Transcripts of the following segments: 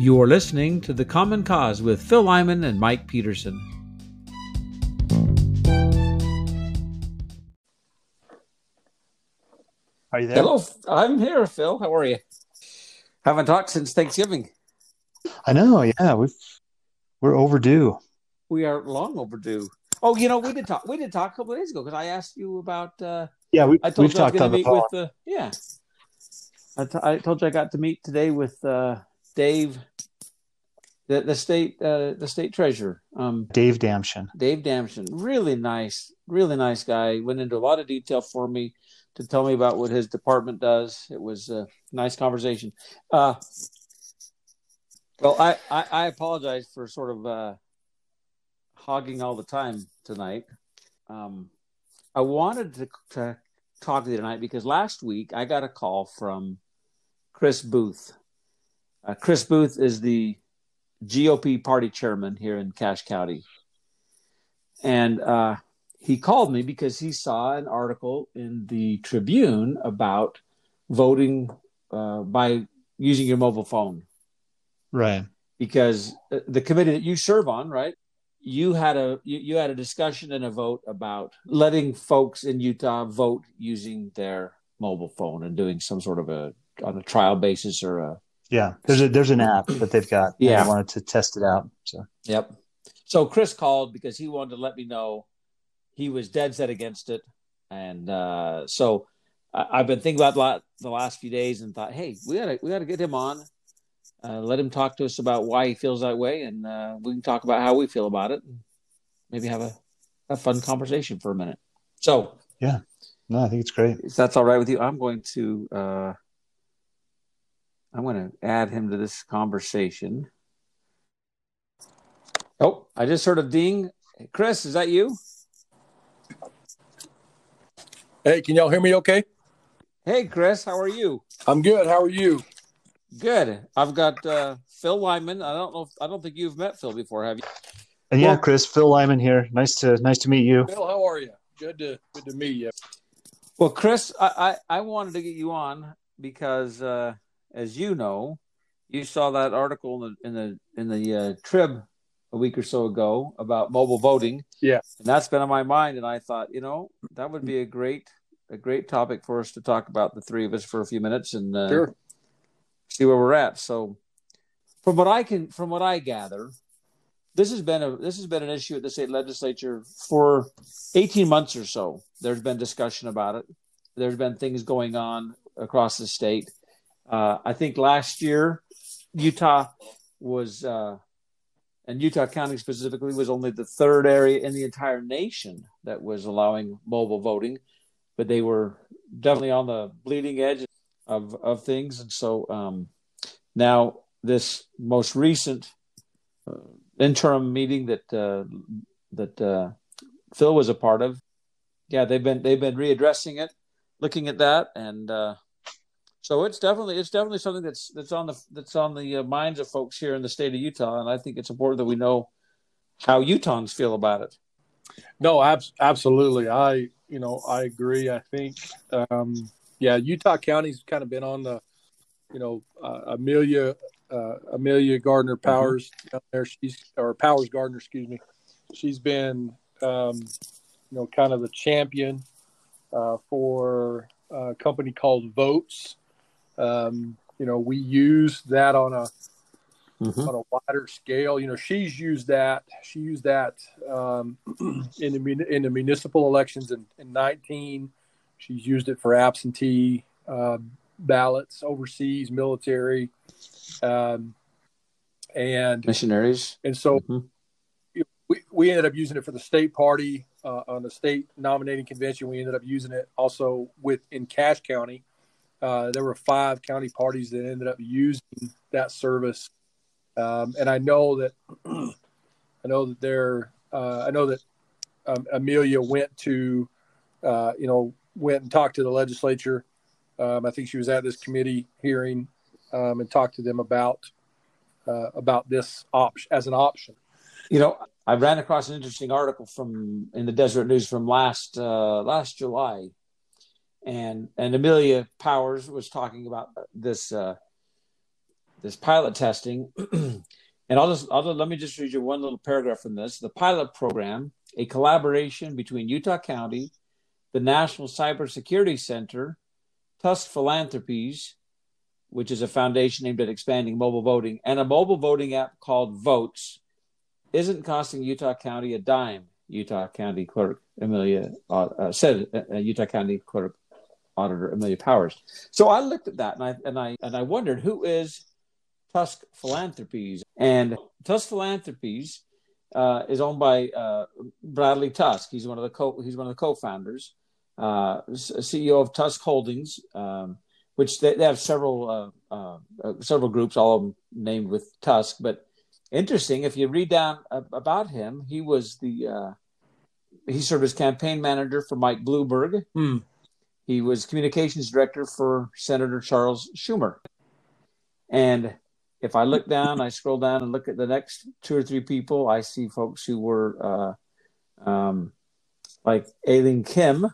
You're listening to The Common Cause with Phil Lyman and Mike Peterson. Are you there? Hello, I'm here, Phil. How are you? Haven't talked since Thanksgiving. I know. Yeah, we've we're overdue. We are long overdue. Oh, you know, we did talk. We did talk a couple of days ago because I asked you about. Uh, Yeah, we, I told we've you I was talked going on to the meet phone. with. Uh, yeah, I, t- I told you I got to meet today with uh, Dave, the the state uh, the state treasurer. Um, Dave Damschen. Dave Damson, really nice, really nice guy. Went into a lot of detail for me to tell me about what his department does. It was a nice conversation. Uh, well, I, I, I apologize for sort of uh, hogging all the time tonight. Um, I wanted to, to talk to you tonight because last week I got a call from Chris Booth. Uh, Chris Booth is the GOP party chairman here in Cache County. And uh, he called me because he saw an article in the Tribune about voting uh, by using your mobile phone. Right. Because uh, the committee that you serve on, right? You had a you, you had a discussion and a vote about letting folks in Utah vote using their mobile phone and doing some sort of a on a trial basis or a Yeah. There's a there's an app that they've got. Yeah. I wanted to test it out. So Yep. So Chris called because he wanted to let me know he was dead set against it, and uh, so I, I've been thinking about lot the last few days and thought, hey, we gotta we gotta get him on, uh, let him talk to us about why he feels that way, and uh, we can talk about how we feel about it, and maybe have a, a fun conversation for a minute. So yeah, no, I think it's great. if that's all right with you, I'm going to uh, I'm going to add him to this conversation. Oh, I just heard a ding. Chris, is that you? Hey, can y'all hear me okay? Hey, Chris, how are you? I'm good. How are you? Good. I've got uh, Phil Lyman. I don't know. If, I don't think you've met Phil before, have you? And yeah, Well- Chris, Phil Lyman here. Nice to nice to meet you. Phil, how are you? Good to good to meet you. Well, Chris, I, I, I wanted to get you on because, uh, as you know, you saw that article in the in the in the uh, Trib a week or so ago about mobile voting. Yeah. and that's been on my mind, and I thought, you know, that would be a great a great topic for us to talk about the three of us for a few minutes and uh, Sure. see where we're at. So, from what I can, from what I gather, this has been a this has been an issue at the state legislature for eighteen months or so. There's been discussion about it. There's been things going on across the state. Uh, I think last year, Utah was, uh, and Utah County specifically, was only the third area in the entire nation that was allowing mobile voting, but they were definitely on the bleeding edge of of things. And so um, now this most recent uh, interim meeting that uh, that uh, Phil was a part of, yeah, they've been they've been readdressing it, looking at that, and uh, so it's definitely it's definitely something that's that's on the that's on the uh, minds of folks here in the state of Utah, and I think it's important that we know how Utahns feel about it. No, abs- absolutely. I you know I agree. I think um, yeah, Utah County's kind of been on the you know uh, Amelia uh, Amelia Gardner Powers down there. She's or Powers Gardner, excuse me. She's been um, you know kind of the champion uh, for a company called Voatz. Um, you know, we use that on a on a wider scale. You know, she's used that. She used that um, in the in the municipal elections in, in 19. She's used it for absentee uh, ballots overseas, military, um, and Missionaries. and so Mhm. we, we ended up using it for the state party uh, on the state nominating convention. We ended up using it also with in Cache County. Uh, there were five county parties that ended up using that service, um, and I know that I know that there uh, I know that um, Amelia went to uh, you know went and talked to the legislature. Um, I think she was at this committee hearing um, and talked to them about uh, about this option as an option. You know, I ran across an interesting article from in the Deseret News from last uh, last July, and and Amelia Powers was talking about this uh, this pilot testing, and I'll just, I'll just let me just read you one little paragraph from this. The pilot program, a collaboration between Utah County, the National Cybersecurity Center, Tusk Philanthropies, which is a foundation aimed at expanding mobile voting, and a mobile voting app called Voatz, isn't costing Utah County a dime. Utah County Clerk Amelia uh, uh, said, uh, Utah County Clerk Auditor Amelia Powers. So I looked at that and I and I and I wondered who is Tusk Philanthropies, and Tusk Philanthropies uh, is owned by uh, Bradley Tusk. He's one of the co he's one of the co-founders, uh, CEO of Tusk Holdings. Um, which they, they have several uh, uh, uh, several groups, all of them named with Tusk. But interesting, if you read down about him, he was the he served as campaign manager for Mike Bloomberg. Hmm. He was communications director for Senator Charles Schumer. And if I look down, I scroll down and look at the next two or three people, I see folks who were uh, um, like Aileen Kim,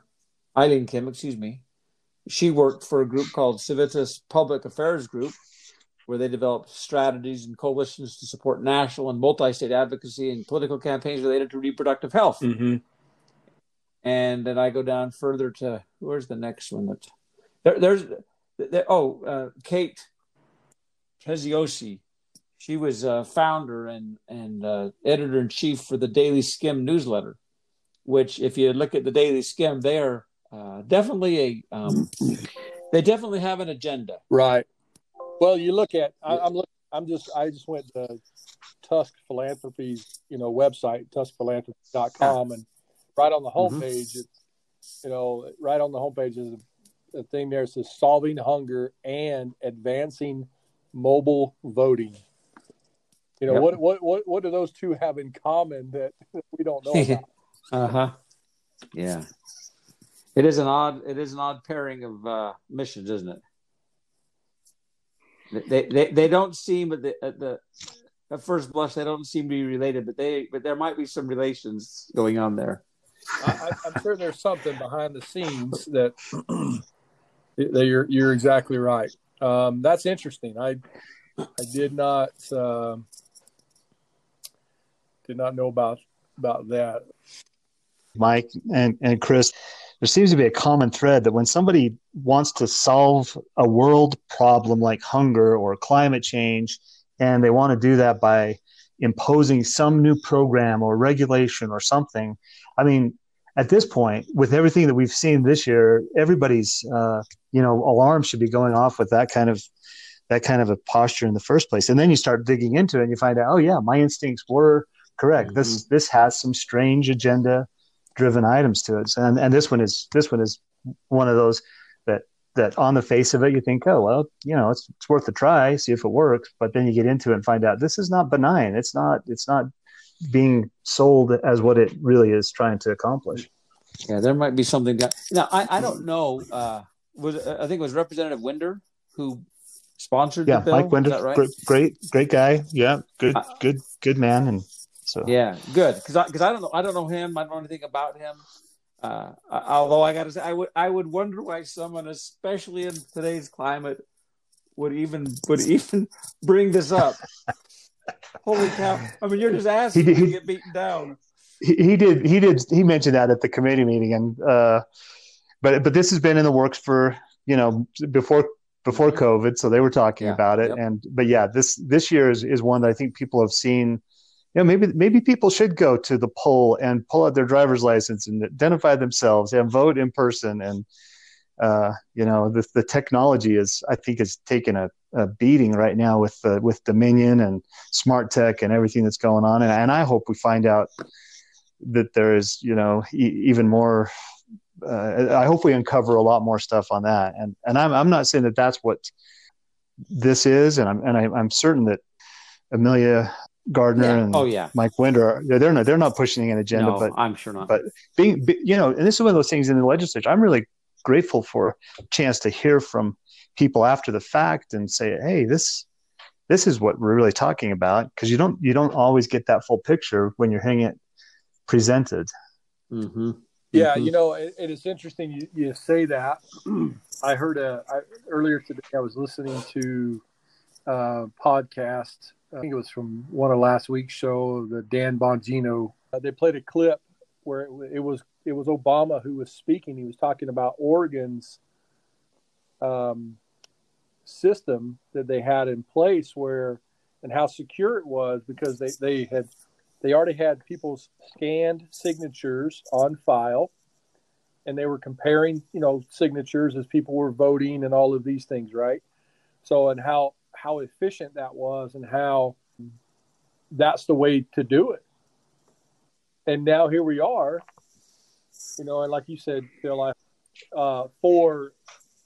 Eileen Kim, excuse me, she worked for a group called Civitas Public Affairs Group, where they developed strategies and coalitions to support national and multi-state advocacy and political campaigns related to reproductive health. Mm-hmm. And then I go down further to where's the next one? That there, there's there, oh uh, Kate Preziosi. She was a founder and and uh, editor in chief for the Daily Skimm newsletter, which if you look at the Daily Skimm, they are uh, definitely a um, they definitely have an agenda. Right. Well, you look at I, I'm looking, I'm just I just went to Tusk Philanthropies you know website tuskphilanthropy.com and right on the homepage mm-hmm. it's you know right on the homepage is a, a thing there says solving hunger and advancing mobile voting. You know yep. what what what what do those two have in common that we don't know about? uh huh. Yeah. It is an odd. It is an odd pairing of uh, missions, isn't it? They they, they don't seem at the, at the at first blush they don't seem to be related, but they but there might be some relations going on there. I, am sure there's something behind the scenes that that you're you're exactly right. Um, that's interesting. I I did not uh, did not know about about that. Mike and and Chris, there seems to be a common thread that when somebody wants to solve a world problem like hunger or climate change, and they want to do that by imposing some new program or regulation or something, I mean, at this point, with everything that we've seen this year, everybody's uh, you know alarm should be going off with that kind of that kind of a posture in the first place. And then you start digging into it, and you find out, oh yeah, my instincts were correct. Mm-hmm. This this has some strange agenda driven items to it. And and this one is this one is one of those that on the face of it you think, oh well, you know, it's it's worth a try, see if it works. But then you get into it and find out this is not benign. It's not it's not being sold as what it really is trying to accomplish. Yeah, there might be something that now I, I don't know. Uh, was I think it was Representative Winder who sponsored yeah, the bill. Mike Winder, right? great, great, great guy. Yeah, good, uh, good, good man, and so yeah, good because I because I don't know I don't know him. I don't know anything about him. Uh, although I got to say, I would I would wonder why someone, especially in today's climate, would even would even bring this up. Holy cow! I mean, you're just asking he, to get beaten down. He, he, did. He did. He mentioned that at the committee meeting, and uh, but but this has been in the works for you know before before COVID, so they were talking yeah, about it. Yep. And but yeah, this this year is is one that I think people have seen you know, maybe maybe people should go to the poll and pull out their driver's license and identify themselves and vote in person. And uh, you know, the the technology is, I think, is taking a, a beating right now with with Dominion and smart tech and everything that's going on. And, and I hope we find out that there is, you know, e- even more. Uh, I hope we uncover a lot more stuff on that. And and I'm I'm not saying that that's what this is, and I'm and I, I'm certain that Amelia Gardner yeah. and oh, yeah. Mike Winder, they're not they're not pushing an agenda, no, but I'm sure not. But being, you know, and this is one of those things in the legislature. I'm really grateful for a chance to hear from people after the fact and say, hey, this this is what we're really talking about because you don't you don't always get that full picture when you're hearing it presented. Mm-hmm. Yeah, mm-hmm. you know, it, it is interesting you, you say that. I heard a I, earlier today. I was listening to uh, podcast. I think it was from one of last week's show, the Dan Bongino. Uh, they played a clip where it, it, was it was Obama who was speaking. He was talking about Oregon's um, system that they had in place, where and how secure it was because they, they had they already had people's scanned signatures on file and they were comparing you know signatures as people were voting and all of these things right so and how how efficient that was and how that's the way to do it. And now here we are you know and like you said phil I, uh, for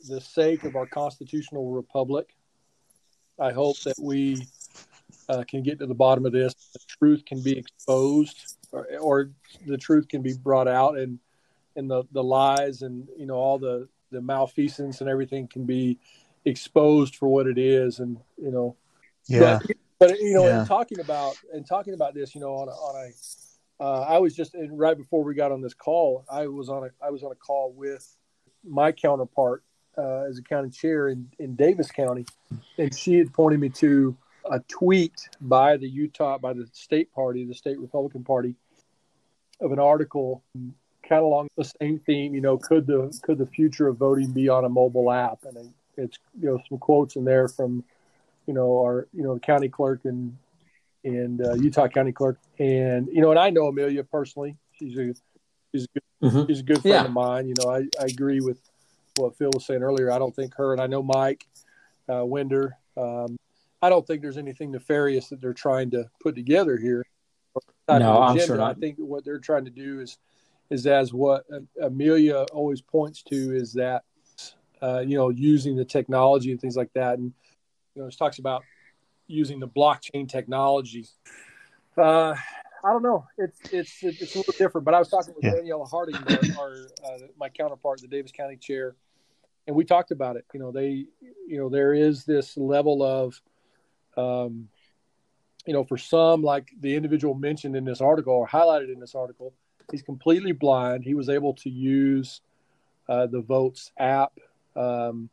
the sake of our constitutional republic i hope that we uh, can get to the bottom of this the truth can be exposed or, or the truth can be brought out and and the the lies and you know all the the malfeasance and everything can be exposed for what it is and you know yeah but, but you know yeah. talking about and talking about this you know on a, on a uh, I was just right before we got on this call I was on a I was on a call with my counterpart uh, as a county chair in, in Davis County and she had pointed me to a tweet by the Utah by the state party the state Republican party of an article kind of along the same theme. You know, could the could the future of voting be on a mobile app? And it's you know some quotes in there from you know our you know the county clerk and and uh, Utah county clerk, and you know, and I know Amelia personally. She's a she's a good, mm-hmm. she's a good friend yeah. of mine. You know, I, I agree with what Phil was saying earlier. I don't think her and I know Mike uh, Winder. Um, I don't think there's anything nefarious that they're trying to put together here. No, I'm sure not. I think what they're trying to do is is as what Amelia always points to is that uh, you know using the technology and things like that, and you know she talks about using the blockchain technology. Uh, I don't know. It's it's it's a little different. But I was talking with yeah. Daniela Harding, our, our uh, my counterpart, the Davis County chair, and we talked about it. You know, they you know there is this level of um, you know, for some, like the individual mentioned in this article or highlighted in this article, He's completely blind. He was able to use uh, the Voatz app, um,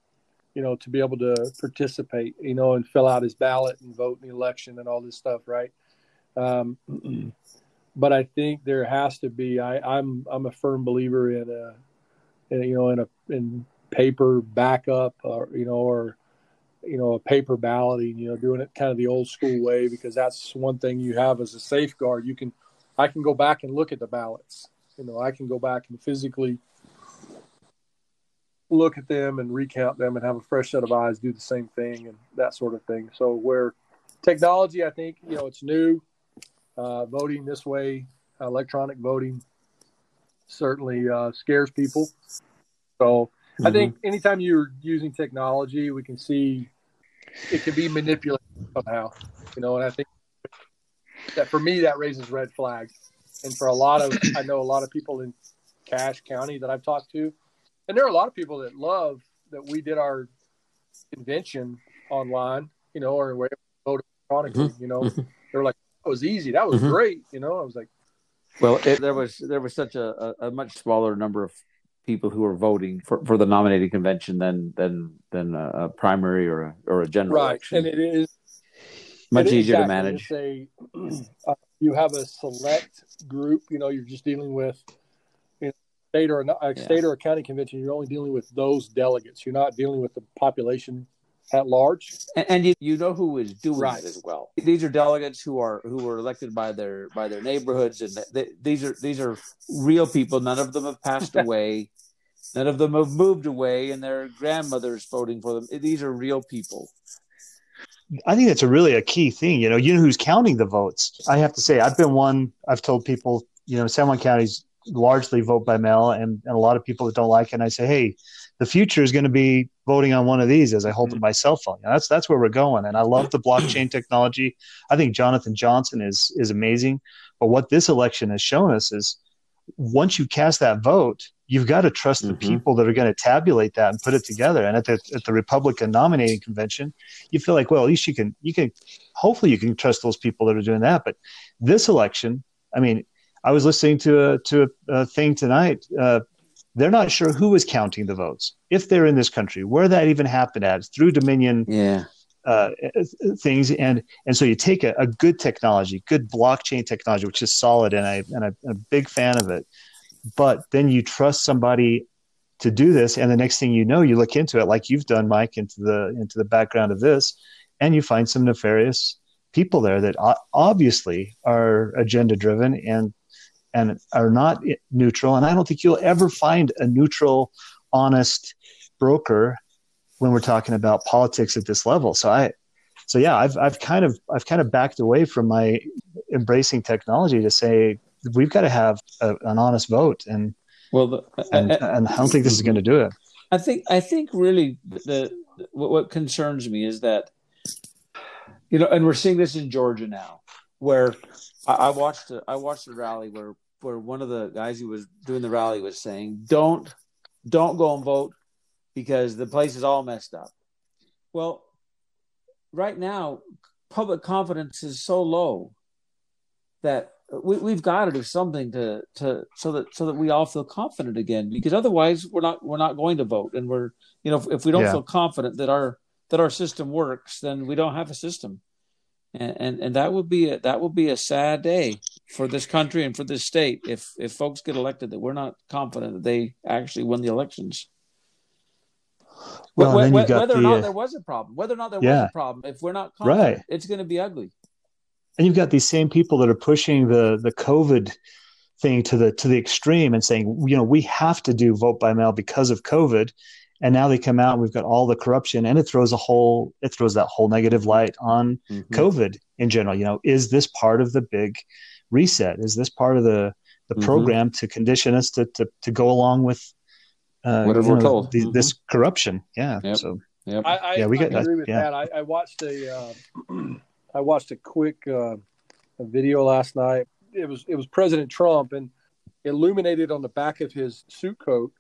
you know, to be able to participate, you know, and fill out his ballot and vote in the election and all this stuff, right? Um, but I think there has to be. I, I'm I'm a firm believer in a, in, you know, in a in paper backup, or you know, or you know, a paper balloting, you know, doing it kind of the old school way because that's one thing you have as a safeguard. You can I can go back and look at the ballots. You know, I can go back and physically look at them and recount them and have a fresh set of eyes do the same thing and that sort of thing. So where technology, I think, you know, it's new. Uh, voting this way, electronic voting, certainly uh, scares people. So mm-hmm. I think anytime you're using technology, we can see it can be manipulated somehow. You know, and I think that for me that raises red flags. And for a lot of I know a lot of people in Cache County that I've talked to, and there are a lot of people that love that we did our convention online, you know, or we voted electronically. Mm-hmm. You know, mm-hmm. They're like, "That was easy. That was mm-hmm. great." You know, I was like, "Well, it, there was there was such a, a, a much smaller number of people who were voting for, for the nominating convention than than than a, a primary or a or a general right. election. And it is much easier to manage. A, uh, you have a select group. You know, you're just dealing with you know, state or a, a yeah. state or a county convention. You're only dealing with those delegates. You're not dealing with the population at large. And, and you, you know who is doing right. it as well. These are delegates who are who were elected by their by their neighborhoods, and they, these are these are real people. None of them have passed away. None of them have moved away, and their grandmothers voting for them. These are real people. I think that's a really a key thing. You know, you know who's counting the votes. I have to say, I've been one. I've told people, you know, San Juan County's largely vote by mail, and, and a lot of people that don't like it. And I say, hey, the future is going to be voting on one of these as I hold mm-hmm. my cell phone. Know, that's that's where we're going. And I love the blockchain technology. I think Jonathan Johnson is is amazing. But what this election has shown us is once you cast that vote, you've got to trust mm-hmm. the people that are going to tabulate that and put it together. And at the at the Republican nominating convention, you feel like, well, at least you can you can hopefully you can trust those people that are doing that. But this election, I mean, I was listening to a to a, a thing tonight. Uh, they're not sure who is counting the votes if they're in this country, where that even happened at through Dominion. Yeah. uh, things, and and so you take a, a, good technology, good blockchain technology, which is solid, and I and I'm a big fan of it. But then you trust somebody to do this, and the next thing you know, you look into it, like you've done, Mike, into the into the background of this, and you find some nefarious people there that obviously are agenda driven and and are not neutral. And I don't think you'll ever find a neutral, honest broker when we're talking about politics at this level. So I, so yeah, I've I've kind of I've kind of backed away from my embracing technology to say we've got to have a, an honest vote and well, the, and, I, and I don't think this is going to do it. I think I think really the, the what, what concerns me is that you know, and we're seeing this in Georgia now, where I, I watched a, I watched a rally where where one of the guys who was doing the rally was saying, "Don't don't go and vote because the place is all messed up." Well, right now, public confidence is so low that we, we've got to do something to to so that so that we all feel confident again because otherwise we're not we're not going to vote and we're you know if, if we don't yeah. feel confident that our that our system works then we don't have a system and, and and that would be a that would be a sad day for this country and for this state if if folks get elected that we're not confident that they actually win the elections. Well, whether, whether the, or not uh, there was a problem, whether or not there yeah, was a problem, if we're not confident, right. it's going to be ugly. And you've got these same people that are pushing the the COVID thing to the to the extreme and saying, you know, we have to do vote by mail because of COVID, and now they come out and we've got all the corruption and it throws a whole it throws that whole negative light on mm-hmm. covid in general you know is this part of the big reset is this part of the the mm-hmm. program to condition us to to, to go along with uh, whatever we're told the, mm-hmm. this corruption yeah yep. so yep. I, I, yeah we got I agree with yeah. that I, I, watched a uh, I watched a quick uh, a video last night it was it was president trump and illuminated on the back of his suit coat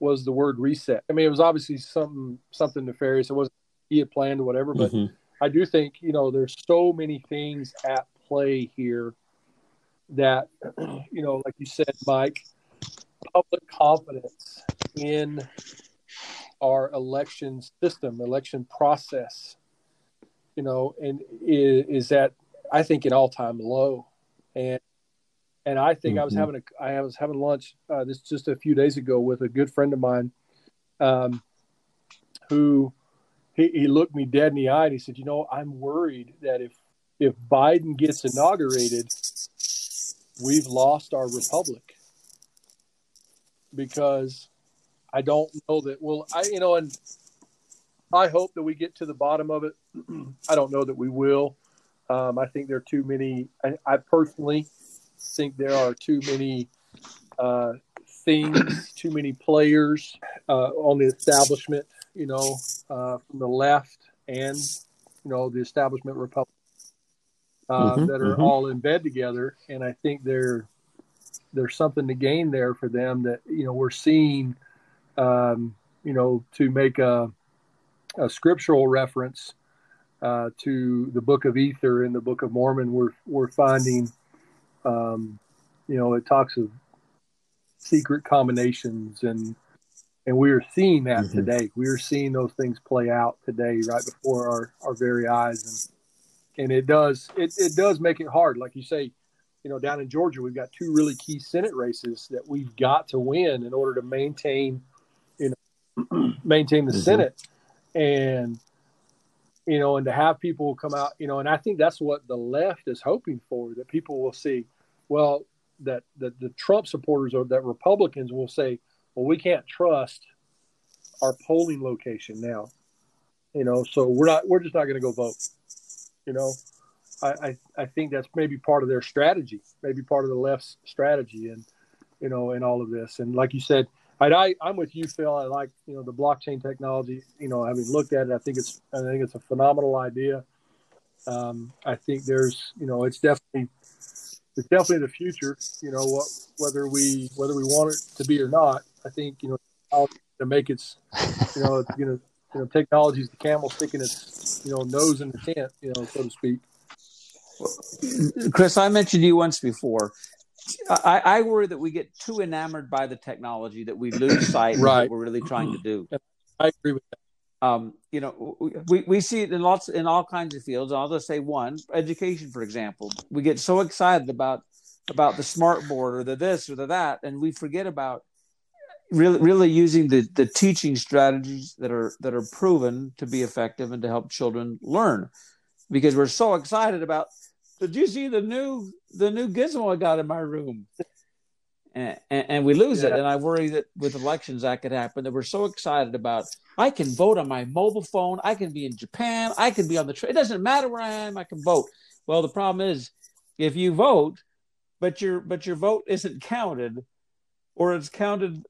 was the word reset. I mean, it was obviously something something nefarious. It wasn't he had planned or whatever, but mm-hmm. I do think you know there's so many things at play here that you know, like you said, Mike, public confidence in our election system, election process, you know, and is, is at I think an all time low, and and I think mm-hmm. I was mm-hmm. having a I was having lunch uh, this just a few days ago with a good friend of mine, um, who he, he looked me dead in the eye and he said, "You know, I'm worried that if if Biden gets inaugurated, we've lost our republic because I don't know that. Well, I you know, and I hope that we get to the bottom of it. I don't know that we will. Um, I think there are too many. I, I personally think there are too many uh, things, too many players uh, on the establishment, you know, uh, from the left and, you know, the establishment Republic uh, mm-hmm, that are mm-hmm. all in bed together. And I think there, there's something to gain there for them that, you know, we're seeing, um, you know, to make a, a scriptural reference uh, to the book of Ether in the book of Mormon, we're, we're finding um, you know, it talks of secret combinations and and we are seeing that mm-hmm. today. We are seeing those things play out today, right before our, our very eyes, and and it does it, it does make it hard. Like you say, you know, down in Georgia, we've got two really key Senate races that we've got to win in order to maintain, you know, maintain the mm-hmm. Senate, and you know, and to have people come out, you know, and I think that's what the left is hoping for that people will see, well, that, that the Trump supporters or that Republicans will say, well, we can't trust our polling location now, you know, so we're not, we're just not going to go vote, you know. I, I, I think that's maybe part of their strategy, maybe part of the left's strategy, and you know, in all of this. And like you said, I, I'm with you, Phil. I like you know the blockchain technology. You know, having looked at it, I think it's I think it's a phenomenal idea. Um, I think there's you know it's definitely it's definitely the future. You know what whether we whether we want it to be or not. I think you know to make its you know you know you know technology is the camel sticking its you know nose in the tent you know so to speak. Chris, I mentioned you once before I, I, worry that we get too enamored by the technology that we lose sight right. of what we're really trying to do. I agree with that. um, you know, we, we see it in lots in all kinds of fields. I'll just say one, education, for example. We get so excited about about the smart board or the this or the that, and we forget about really really using the the teaching strategies that are that are proven to be effective and to help children learn because we're so excited about did you see the new the new gizmo i got in my room and, and, and we lose yeah. it and i worry that with elections that could happen that we're so excited about i can vote on my mobile phone i can be in japan i can be on the train it doesn't matter where i am i can vote well the problem is if you vote but your but your vote isn't counted or it's counted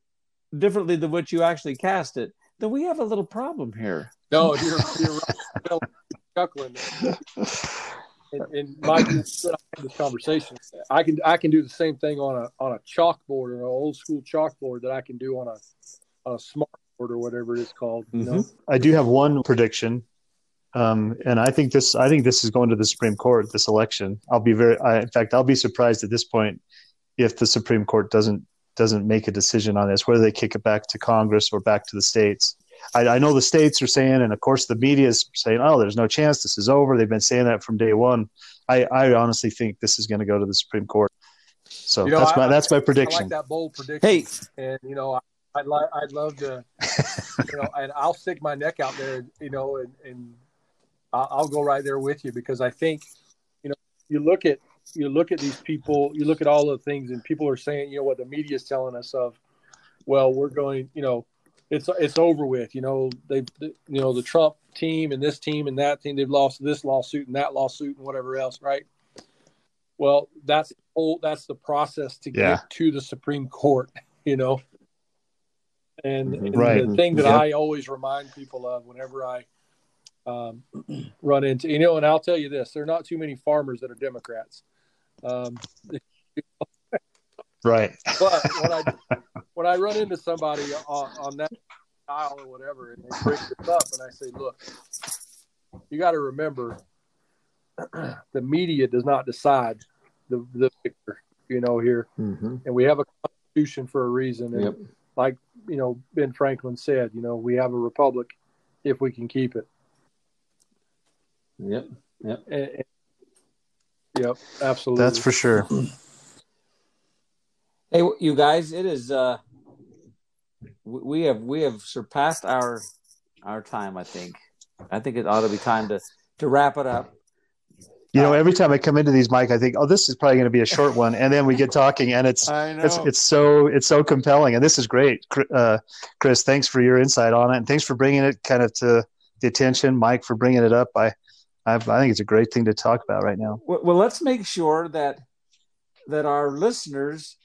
differently than what you actually cast it, then we have a little problem here. No, you're, you're right. chuckling. And, and Mike, this conversation. I can I can do the same thing on a on a chalkboard or an old school chalkboard that I can do on a a smart board or whatever it is called. You mm-hmm. know? I do have one prediction, um, and I think this I think this is going to the Supreme Court this election. I'll be very. I, in fact, I'll be surprised at this point if the Supreme Court doesn't doesn't make a decision on this, whether they kick it back to Congress or back to the states. I, I, know the states are saying, and of course the media is saying, "Oh, there's no chance this is over." They've been saying that from day one. I, I honestly think this is going to go to the Supreme Court. So you know, that's I, my that's my prediction. like that bold prediction. Hey, and you know, I, I'd like I'd love to, you know, and I'll stick my neck out there, you know, and, and I'll go right there with you because I think, you know, you look at you look at these people, you look at all the things, and people are saying, you know, what the media is telling us of, well, we're going, you know, it's it's over with. You know, they, you know, the Trump team and this team and that team, they've lost this lawsuit and that lawsuit and whatever else, right? Well, that's whole that's the process to get yeah. to the Supreme Court, you know. And, and right. the thing that yep. I always remind people of whenever I um, run into, you know, and I'll tell you this: there are not too many farmers that are Democrats. Um, right. But when I when I run into somebody on, on that aisle or whatever, and they bring this up, and I say, "Look, you got to remember, the media does not decide the the picture, you know, here, mm-hmm. and we have a constitution for a reason. And yep. like you know, Ben Franklin said, you know, we have a republic if we can keep it. Yep. Yep. And, Yep, absolutely. That's for sure. Hey, you guys, it is. uh We have we have surpassed our our time. I think. I think it ought to be time to to wrap it up. You know, every time I come into these, Mike, I think, oh, this is probably going to be a short one, and then we get talking, and it's it's it's so it's so compelling, and this is great, uh, Chris. Thanks for your insight on it, and thanks for bringing it kind of to the attention, Mike, for bringing it up. I I, I think it's a great thing to talk about right now. Well, well, let's make sure that that our listeners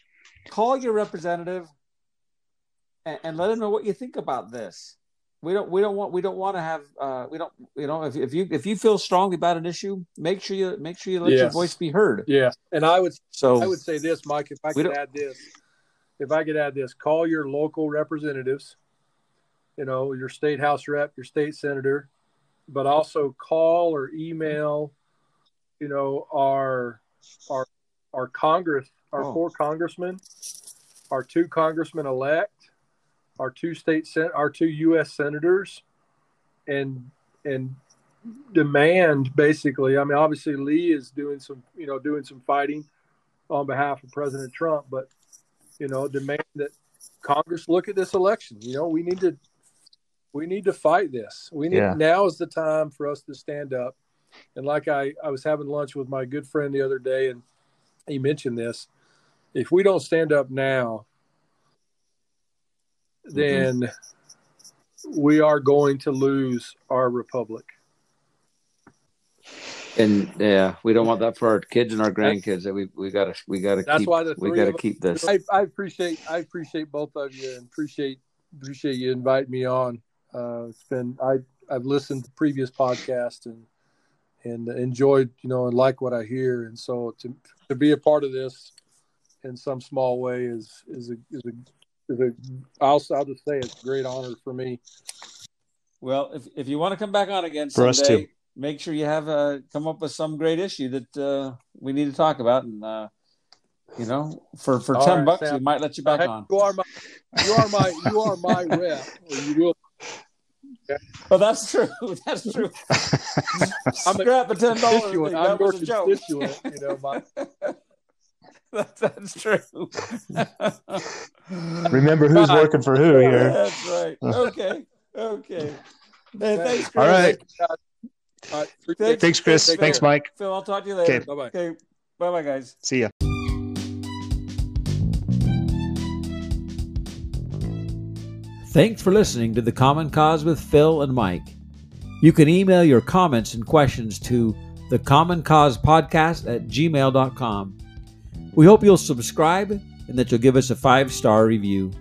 call your representative and, and, let them know what you think about this. We don't we don't want we don't want to have uh, we don't you know if, if you if you feel strongly about an issue, make sure you make sure you let yes. your voice be heard. Yeah, and I would so I would say this, Mike, if I could add this, if I could add this, call your local representatives. You know, your state house rep, your state senator, but also call or email, you know, our our our Congress, our oh. four congressmen, our two congressmen elect, our two state sen- our two U.S. senators, and and demand basically. I mean, obviously Lee is doing some, you know, doing some fighting on behalf of President Trump, but you know, demand that Congress look at this election. You know, we need to we need to fight this. We need yeah. now is the time for us to stand up. And like I, I was having lunch with my good friend the other day, and he mentioned this. If we don't stand up now, mm-hmm. then mm-hmm. we are going to lose our republic. And yeah, we don't want that for our kids and our grandkids. That we we gotta we gotta that's keep, why the we gotta keep this. I, I appreciate I appreciate both of you and appreciate appreciate you inviting me on. Uh, it's been I I've listened to previous podcasts and and enjoyed you know and like what I hear, and so to to be a part of this in some small way is is a is a, is a I'll I'll just say it's a great honor for me. Well, if if you want to come back on again for someday, make sure you have uh, come up with some great issue that uh, we need to talk about, and uh, you know, for for All ten right, bucks, Sam. we might let you back on. You are my you are my you are my rep. You will Oh, that's true. That's true. I'm a Scrap a ten dollars. constituent. That I'm your was a joke. constituent. You know, my, That- that's true. Remember who's Right. working for who here. That's right. Okay. Okay. Hey, thanks, Chris. All right. All right. Thanks. Thanks, Chris. Take Thanks, care. Mike. Phil, I'll talk to you later. Okay. Bye bye. Okay. Bye bye, guys. See ya. Thanks for listening to The Common Cause with Phil and Mike. You can email your comments and questions to the Common Cause Podcast at gmail.com. We hope you'll subscribe and that you'll give us a five star review.